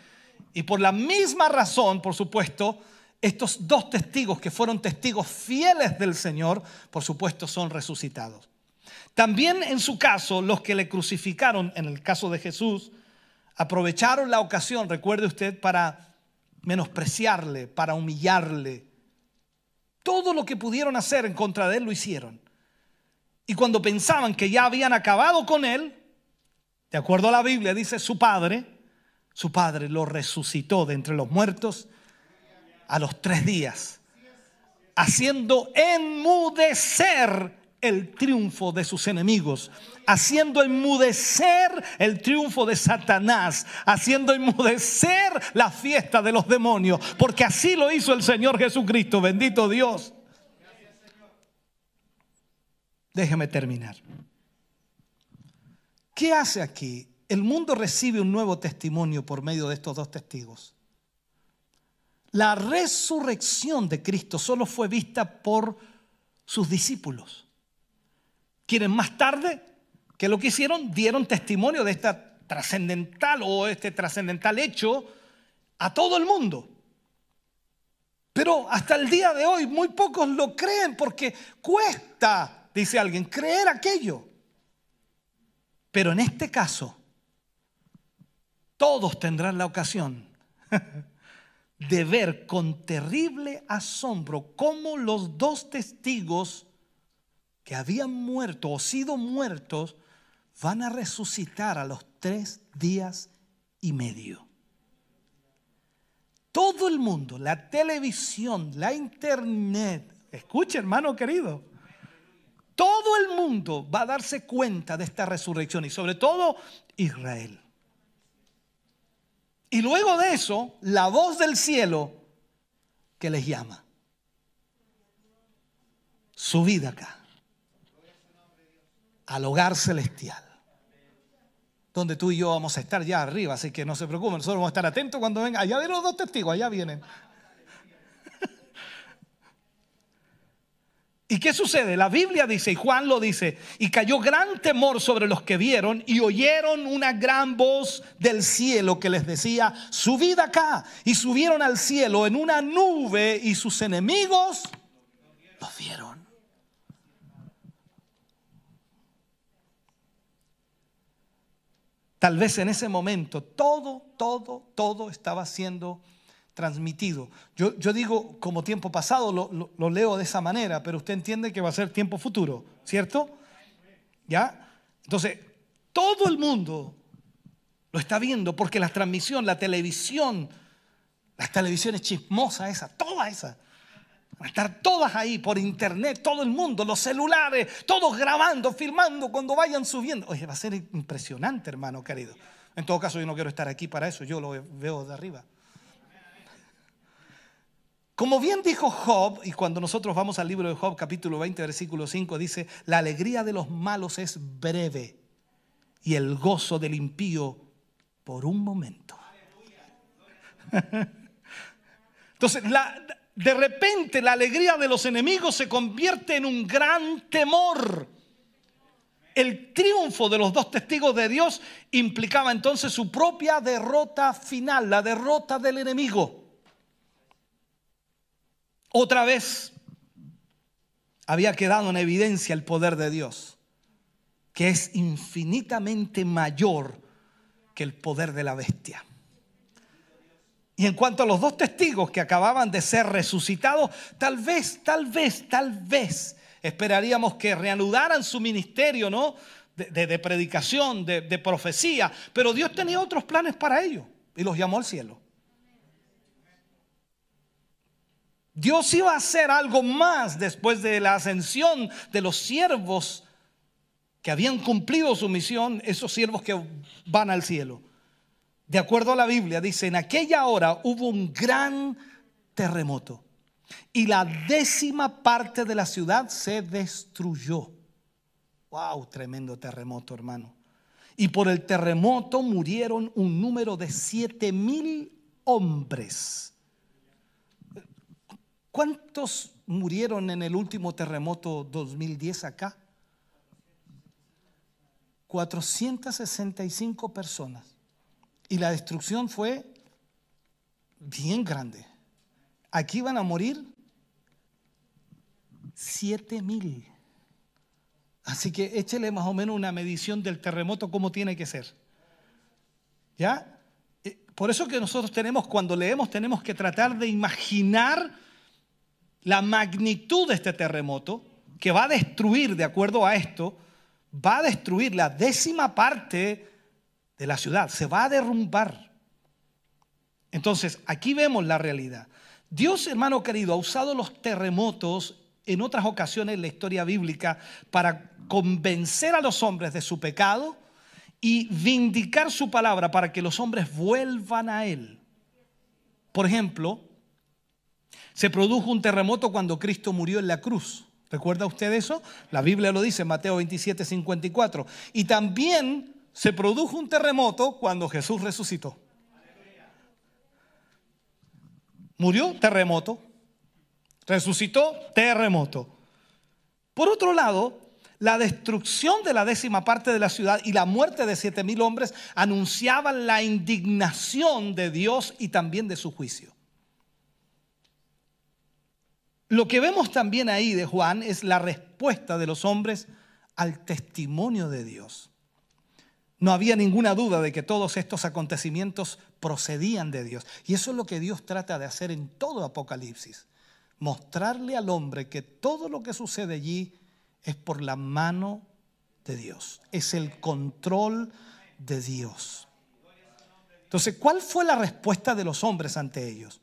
Y por la misma razón, por supuesto, estos dos testigos que fueron testigos fieles del Señor, por supuesto, son resucitados. También en su caso, los que le crucificaron, en el caso de Jesús, aprovecharon la ocasión, recuerde usted, para menospreciarle, para humillarle. Todo lo que pudieron hacer en contra de él lo hicieron. Y cuando pensaban que ya habían acabado con él, de acuerdo a la Biblia, dice su padre, su padre lo resucitó de entre los muertos a los tres días, haciendo enmudecer el triunfo de sus enemigos, haciendo enmudecer el triunfo de Satanás, haciendo enmudecer la fiesta de los demonios, porque así lo hizo el Señor Jesucristo, bendito Dios. Déjeme terminar. ¿Qué hace aquí? El mundo recibe un nuevo testimonio por medio de estos dos testigos. La resurrección de Cristo solo fue vista por sus discípulos. quienes más tarde, que lo que hicieron, dieron testimonio de esta trascendental o este trascendental hecho a todo el mundo. Pero hasta el día de hoy muy pocos lo creen porque cuesta, dice alguien, creer aquello. Pero en este caso, todos tendrán la ocasión de ver con terrible asombro cómo los dos testigos que habían muerto o sido muertos van a resucitar a los tres días y medio. Todo el mundo, la televisión, la internet, escuche hermano querido, todo el mundo va a darse cuenta de esta resurrección y sobre todo Israel. Y luego de eso, la voz del cielo que les llama. Subid acá, al hogar celestial donde tú y yo vamos a estar ya arriba, así que no se preocupen, nosotros vamos a estar atentos cuando vengan. Allá vienen los dos testigos, allá vienen. ¿Y qué sucede? La Biblia dice, y Juan lo dice, y cayó gran temor sobre los que vieron y oyeron una gran voz del cielo que les decía, subid acá. Y subieron al cielo en una nube y sus enemigos los vieron. Tal vez en ese momento todo, todo, todo estaba siendo transmitido. Yo, digo como tiempo pasado, lo, leo de esa manera, pero usted entiende que va a ser tiempo futuro, ¿cierto? ¿Ya? Entonces, todo el mundo lo está viendo porque la transmisión, la televisión, las televisiones chismosas esa, toda esa, Van a estar todas ahí por internet, todo el mundo, los celulares, todos grabando, filmando cuando vayan subiendo. Oye, va a ser impresionante, hermano querido. En todo caso, yo no quiero estar aquí para eso, yo lo veo de arriba. Como bien dijo Job, y cuando nosotros vamos al libro de Job, capítulo 20, versículo 5, dice, la alegría de los malos es breve y el gozo del impío por un momento. Entonces, la, de repente la alegría de los enemigos se convierte en un gran temor. El triunfo de los dos testigos de Dios implicaba entonces su propia derrota final, la derrota del enemigo. Otra vez había quedado en evidencia el poder de Dios, que es infinitamente mayor que el poder de la bestia. Y en cuanto a los dos testigos que acababan de ser resucitados, tal vez, tal vez, tal vez esperaríamos que reanudaran su ministerio, ¿no? De, predicación, de, de profecía. Pero Dios tenía otros planes para ellos y los llamó al cielo. Dios iba a hacer algo más después de la ascensión de los siervos que habían cumplido su misión, esos siervos que van al cielo. De acuerdo a la Biblia, dice, en aquella hora hubo un gran terremoto y la décima parte de la ciudad se destruyó. Wow, tremendo terremoto, hermano. Y por el terremoto murieron un número de siete mil hombres. ¿Cuántos murieron en el último terremoto 2010 acá? 465 personas. Y la destrucción fue bien grande. Aquí van a morir siete mil. Así que échele más o menos una medición del terremoto como tiene que ser. ¿Ya? Eh, por eso que nosotros tenemos, cuando leemos, tenemos que tratar de imaginar la magnitud de este terremoto que va a destruir, de acuerdo a esto, va a destruir la décima parte de la ciudad, se va a derrumbar. Entonces, aquí vemos la realidad. Dios, hermano querido, ha usado los terremotos en otras ocasiones en la historia bíblica para convencer a los hombres de su pecado y vindicar su palabra para que los hombres vuelvan a Él. Por ejemplo, se produjo un terremoto cuando Cristo murió en la cruz. ¿Recuerda usted eso? La Biblia lo dice en Mateo 27, 54. Y también se produjo un terremoto cuando Jesús resucitó. Murió, terremoto. Resucitó, terremoto. Por otro lado, La destrucción de la décima parte de la ciudad y la muerte de siete mil hombres anunciaban la indignación de Dios y también de su juicio. Lo que vemos también ahí de Juan es la respuesta de los hombres al testimonio de Dios. No había ninguna duda de que todos estos acontecimientos procedían de Dios. Y eso es lo que Dios trata de hacer en todo Apocalipsis. Mostrarle al hombre que todo lo que sucede allí es por la mano de Dios. Es el control de Dios. Entonces, ¿cuál fue la respuesta de los hombres ante ellos?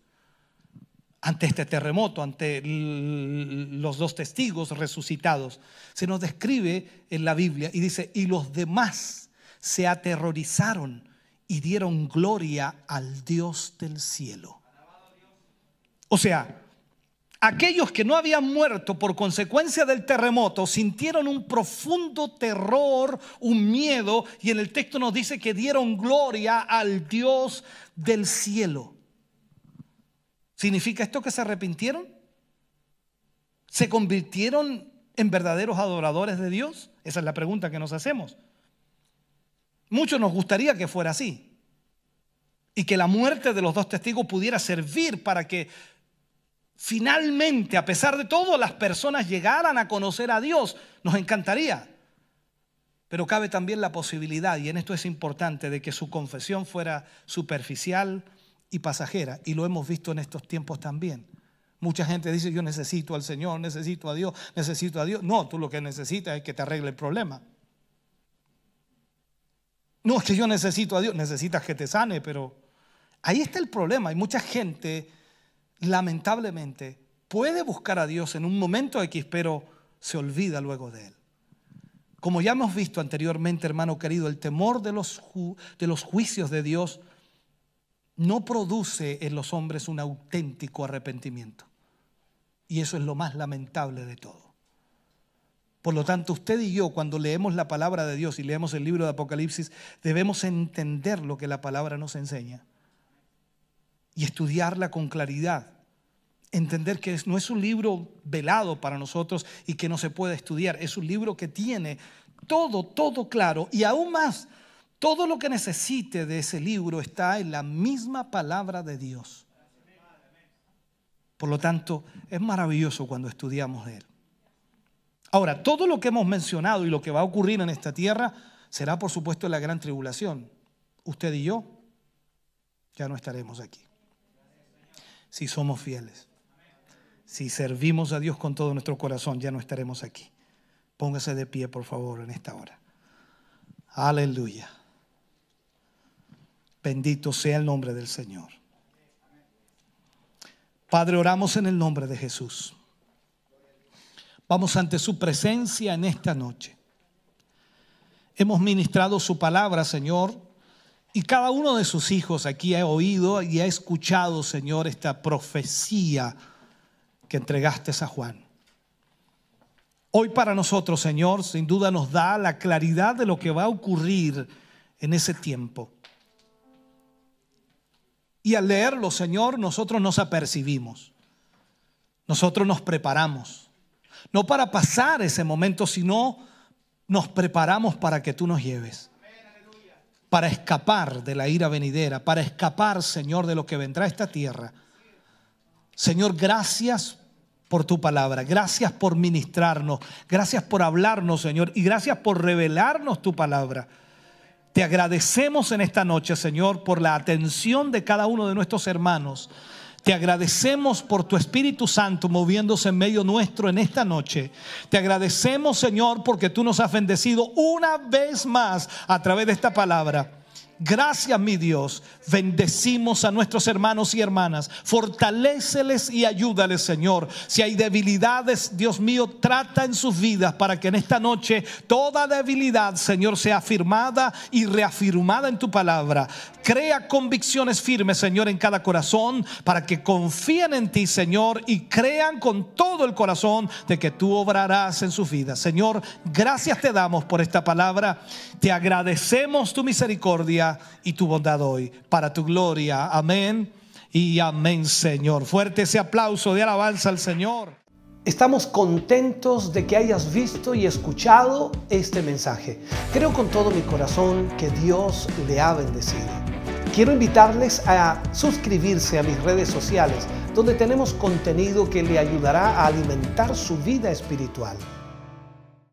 Ante este terremoto, ante los dos testigos resucitados. Se nos describe en la Biblia y dice, y los demás se aterrorizaron y dieron gloria al Dios del cielo. O sea, aquellos que no habían muerto por consecuencia del terremoto sintieron un profundo terror, un miedo, y en el texto nos dice que dieron gloria al Dios del cielo. ¿Significa esto que se arrepintieron? ¿Se convirtieron en verdaderos adoradores de Dios? Esa es la pregunta que nos hacemos. Muchos nos gustaría que fuera así. Y que la muerte de los dos testigos pudiera servir para que finalmente, a pesar de todo, las personas llegaran a conocer a Dios. Nos encantaría. Pero cabe también la posibilidad, y en esto es importante, de que su confesión fuera superficial y pasajera. Y lo hemos visto en estos tiempos también. Mucha gente dice, yo necesito al Señor, necesito a Dios, necesito a Dios. No, tú lo que necesitas es que te arregle el problema. No, es que yo necesito a Dios, necesitas que te sane, pero ahí está el problema. Hay mucha gente, lamentablemente, puede buscar a Dios en un momento X, pero se olvida luego de Él. Como ya hemos visto anteriormente, hermano querido, el temor de los, de los juicios de Dios no produce en los hombres un auténtico arrepentimiento. Y eso es lo más lamentable de todo. Por lo tanto, usted y yo, cuando leemos la palabra de Dios y leemos el libro de Apocalipsis, debemos entender lo que la palabra nos enseña y estudiarla con claridad. Entender que no es un libro velado para nosotros y que no se puede estudiar, es un libro que tiene todo, todo claro y aún más, todo lo que necesite de ese libro está en la misma palabra de Dios. Por lo tanto, es maravilloso cuando estudiamos de él. Ahora, todo lo que hemos mencionado y lo que va a ocurrir en esta tierra será, por supuesto, la gran tribulación. Usted y yo ya no estaremos aquí. Si somos fieles, si servimos a Dios con todo nuestro corazón, ya no estaremos aquí. Póngase de pie, por favor, en esta hora. Aleluya. Bendito sea el nombre del Señor. Padre, oramos en el nombre de Jesús. Vamos ante su presencia en esta noche. Hemos ministrado su palabra, Señor, y cada uno de sus hijos aquí ha oído y ha escuchado, Señor, esta profecía que entregaste a Juan. Hoy para nosotros, Señor, sin duda nos da la claridad de lo que va a ocurrir en ese tiempo. Y al leerlo, Señor, nosotros nos apercibimos. Nosotros nos preparamos. No para pasar ese momento, sino nos preparamos para que tú nos lleves. Para escapar de la ira venidera, para escapar, Señor, de lo que vendrá a esta tierra. Señor, gracias por tu palabra. Gracias por ministrarnos. Gracias por hablarnos, Señor. Y gracias por revelarnos tu palabra. Te agradecemos en esta noche, Señor, por la atención de cada uno de nuestros hermanos. Te agradecemos por tu Espíritu Santo moviéndose en medio nuestro en esta noche. Te agradecemos, Señor, porque tú nos has bendecido una vez más a través de esta palabra. Gracias, mi Dios. Bendecimos a nuestros hermanos y hermanas. Fortaléceles y ayúdales, Señor. Si hay debilidades, Dios mío, trata en sus vidas para que en esta noche toda debilidad, Señor, sea afirmada y reafirmada en tu palabra. Crea convicciones firmes, Señor, en cada corazón para que confíen en ti, Señor, y crean con todo el corazón de que tú obrarás en sus vidas. Señor, gracias te damos por esta palabra. Te agradecemos tu y tu bondad hoy para tu gloria. Amén y amén, Señor. Fuerte ese aplauso de alabanza al Señor. Estamos contentos de que hayas visto y escuchado este mensaje. Creo con todo mi corazón que Dios le ha bendecido. Quiero invitarles a suscribirse a mis redes sociales, donde tenemos contenido que le ayudará a alimentar su vida espiritual.